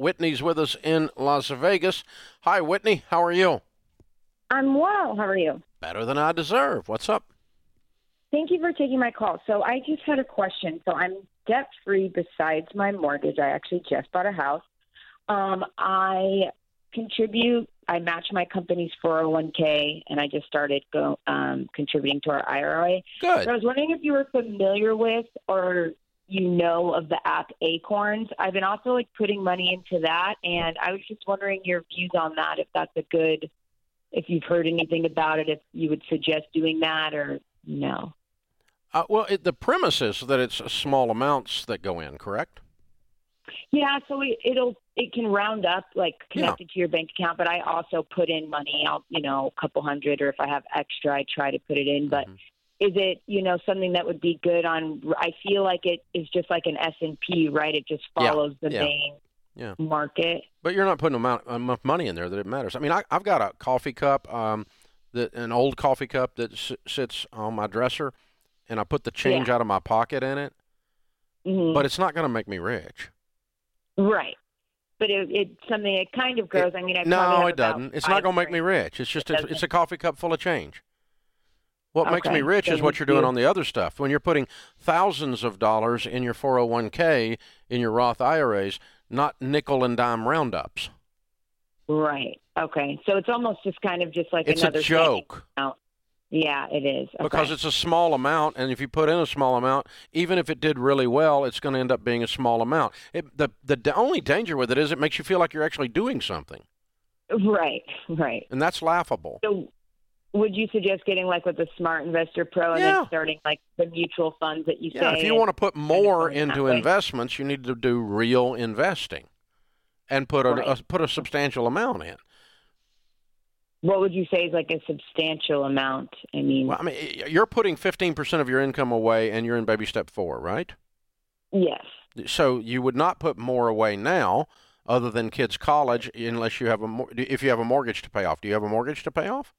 Whitney's with us in Las Vegas. Hi, Whitney. How are you? I'm well. How are you? Better than I deserve. What's up? Thank you for taking my call. So I just had a question. So I'm debt free besides my mortgage. I actually just bought a house. Um, I contribute. I match my company's 401k, and I just started go, um, contributing to our IRA. Good. So I was wondering if you were familiar with or you know of the app Acorns. I've been also like putting money into that, and I was just wondering your views on that. If that's a good, if you've heard anything about it, if you would suggest doing that or no. Uh, well, it, the premise is that it's small amounts that go in, correct? Yeah, so it, it'll it can round up like connected yeah. to your bank account, but I also put in money. I'll you know a couple hundred, or if I have extra, I try to put it in. But mm-hmm. Is it you know something that would be good on? I feel like it is just like an S and P, right? It just follows yeah. the yeah. main yeah. market. But you're not putting amount, enough money in there that it matters. I mean, I, have got a coffee cup, um, that an old coffee cup that s- sits on my dresser, and I put the change Yeah. out of my pocket in it. Mhm. But it's not going to make me rich. right. But it, it's something it kind of grows. I mean, I no, it doesn't. It's not going to make me rich. It's just It a, it's a coffee cup full of change. What makes me Okay, rich is what you're doing you- on the other stuff. When you're putting thousands of dollars in your 401k, in your Roth IRAs, not nickel and dime roundups. Right. Okay. So it's almost just kind of just like It's another savings joke. Yeah, it is. Okay. because it's a small amount, and if you put in a small amount, even if it did really well, it's going to end up being a small amount. It, the the d- only danger with it is it makes you feel like you're actually doing something, right, right. and that's laughable. So, would you suggest getting like with the SmartVestor Pro and Yeah. then starting like the mutual funds that you Yeah, say? if you want to put more into investments, you need to do real investing, and put a, a uh, put a substantial amount in. what would you say is like a substantial amount? I mean, Well, I mean, you're putting 15% of your income away, and you're in baby step four, right? yes. So you would not put more away now, other than kids' college, unless you have a if you have a mortgage to pay off. Do you have a mortgage to pay off?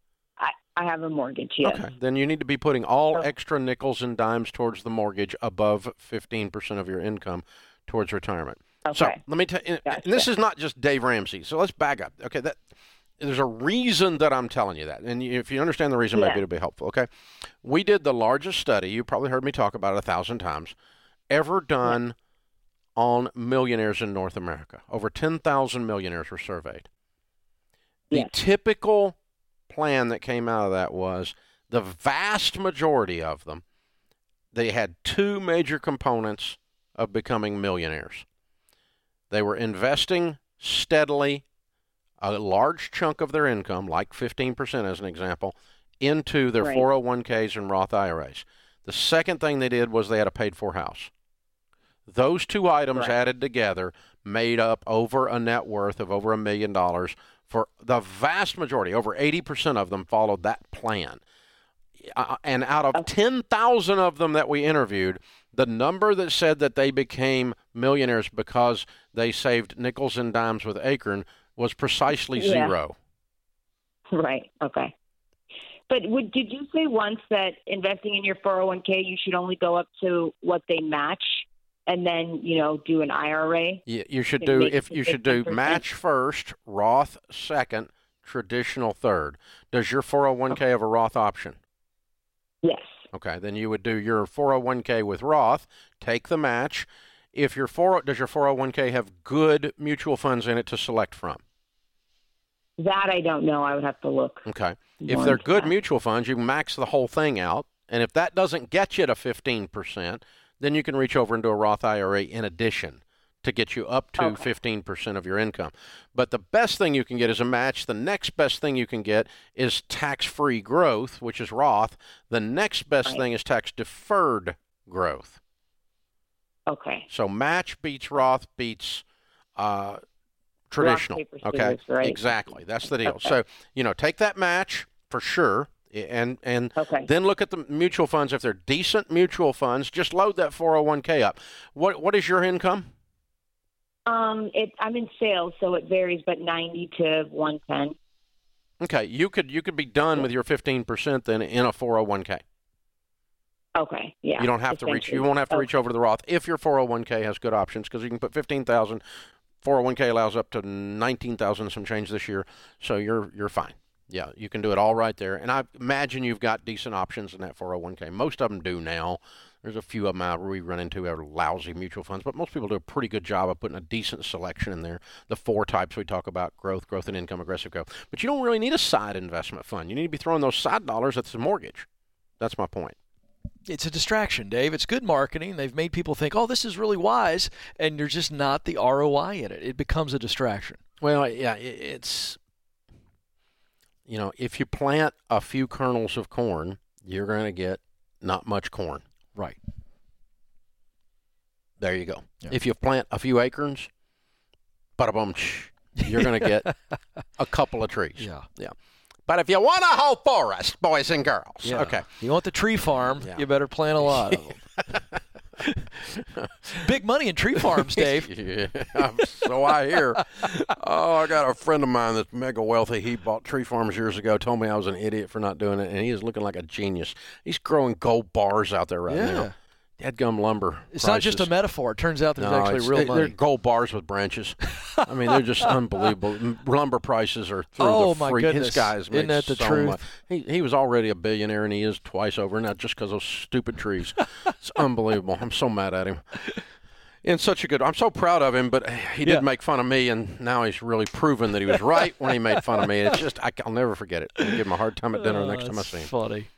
I, have a mortgage, yes. Okay. Then you need to be putting all Oh. extra nickels and dimes towards the mortgage above 15% of your income towards retirement. Okay. So let me tell you, Gotcha. and this is not just Dave Ramsey. So let's back up. Okay, that there's a reason that I'm telling you that, and if you understand the reason, Yeah. maybe it'll be helpful. Okay, we did the largest study. You probably heard me talk about it a thousand times, ever done on millionaires in North America. Over 10,000 millionaires were surveyed. The Yes. typical plan that came out of that was the vast majority of them they had two major components of becoming millionaires. They were investing steadily a large chunk of their income, like 15% as an example, into their Right. 401ks and Roth IRAs. The second thing they did was they had a paid for house. Those two items Right. added together made up over a net worth of over a million dollars for the vast majority, over 80% of them followed that plan. Uh, and out of 10,000 of them that we interviewed, the number that said that they became millionaires because they saved nickels and dimes with Acorn was precisely Yeah. zero. Right. Okay. But would did you say once that investing in your 401k you should only go up to what they match and then, you know, do an IRA? You, you should do if you should do match first, Roth second, traditional third. Does your 401k have a Roth option? Yes. Okay, then you would do your 401k with Roth, take the match. If your 4 does your 401k have good mutual funds in it to select from? That I don't know. I would have to look. Okay. If they're good that. mutual funds, you max the whole thing out. And if that doesn't get you to 15%, then you can reach over into a Roth IRA in addition to get you up to Okay. 15% of your income. But the best thing you can get is a match. The next best thing you can get is tax free growth, which is Roth. The next best Right. thing is tax deferred growth. Okay. So match beats Roth beats uh, traditional. paper, okay, scissors, right? exactly. That's the deal. Okay. So you know, take that match for sure, and and Okay. then look at the mutual funds. If they're decent mutual funds, just load that 401k up. What what is your income? Um, it, I'm in sales, so it varies, but 90 to 110. Okay, you could you could be done with your 15% then in a 401k. Okay. Yeah. you don't have to reach. You won't have to Okay. reach over to the Roth if your 401k has good options because you can put 15,000 401k allows up to 19,000 some change this year, so you're you're fine. Yeah, you can do it all right there. And I imagine you've got decent options in that 401k. Most of them do now. There's a few of them out we run into are lousy mutual funds, but most people do a pretty good job of putting a decent selection in there. The four types we talk about growth, growth and income, aggressive growth. But you don't really need a side investment fund. You need to be throwing those side dollars at the mortgage. That's my point. It's a distraction, Dave. It's good marketing. They've made people think, oh, this is really wise, and there's just not the ROI in it. It becomes a distraction. Well, yeah, it's you know, if you plant a few kernels of corn, you're going to get not much corn. Right. There you go. Yeah. If you plant a few acorns, bada bum, you're going to get a couple of trees. Yeah. Yeah. But if you want a whole forest, boys and girls, yeah. okay. You want the tree farm, yeah. you better plant a lot of them. Big money in tree farms, Dave. yeah, so I hear. Oh, I got a friend of mine that's mega wealthy. He bought tree farms years ago. Told me I was an idiot for not doing it, and he is looking like a genius. He's growing gold bars out there right yeah. now. Deadgum lumber. It's prices. not just a metaphor. It turns out there's no, actually real money. They're gold bars with branches. I mean, they're just unbelievable. lumber prices are through oh, the my goodness. His guys Isn't that the so truth? Much. He, he was already a billionaire, and he is twice over, not just because of those stupid trees. it's unbelievable. I'm so mad at him in such a good. I'm so proud of him, but he did make fun of me, and now he's really proven that he was right when he made fun of me. It's just I, will never forget it. I'll give him a hard time at dinner oh, next time I see him. Funny.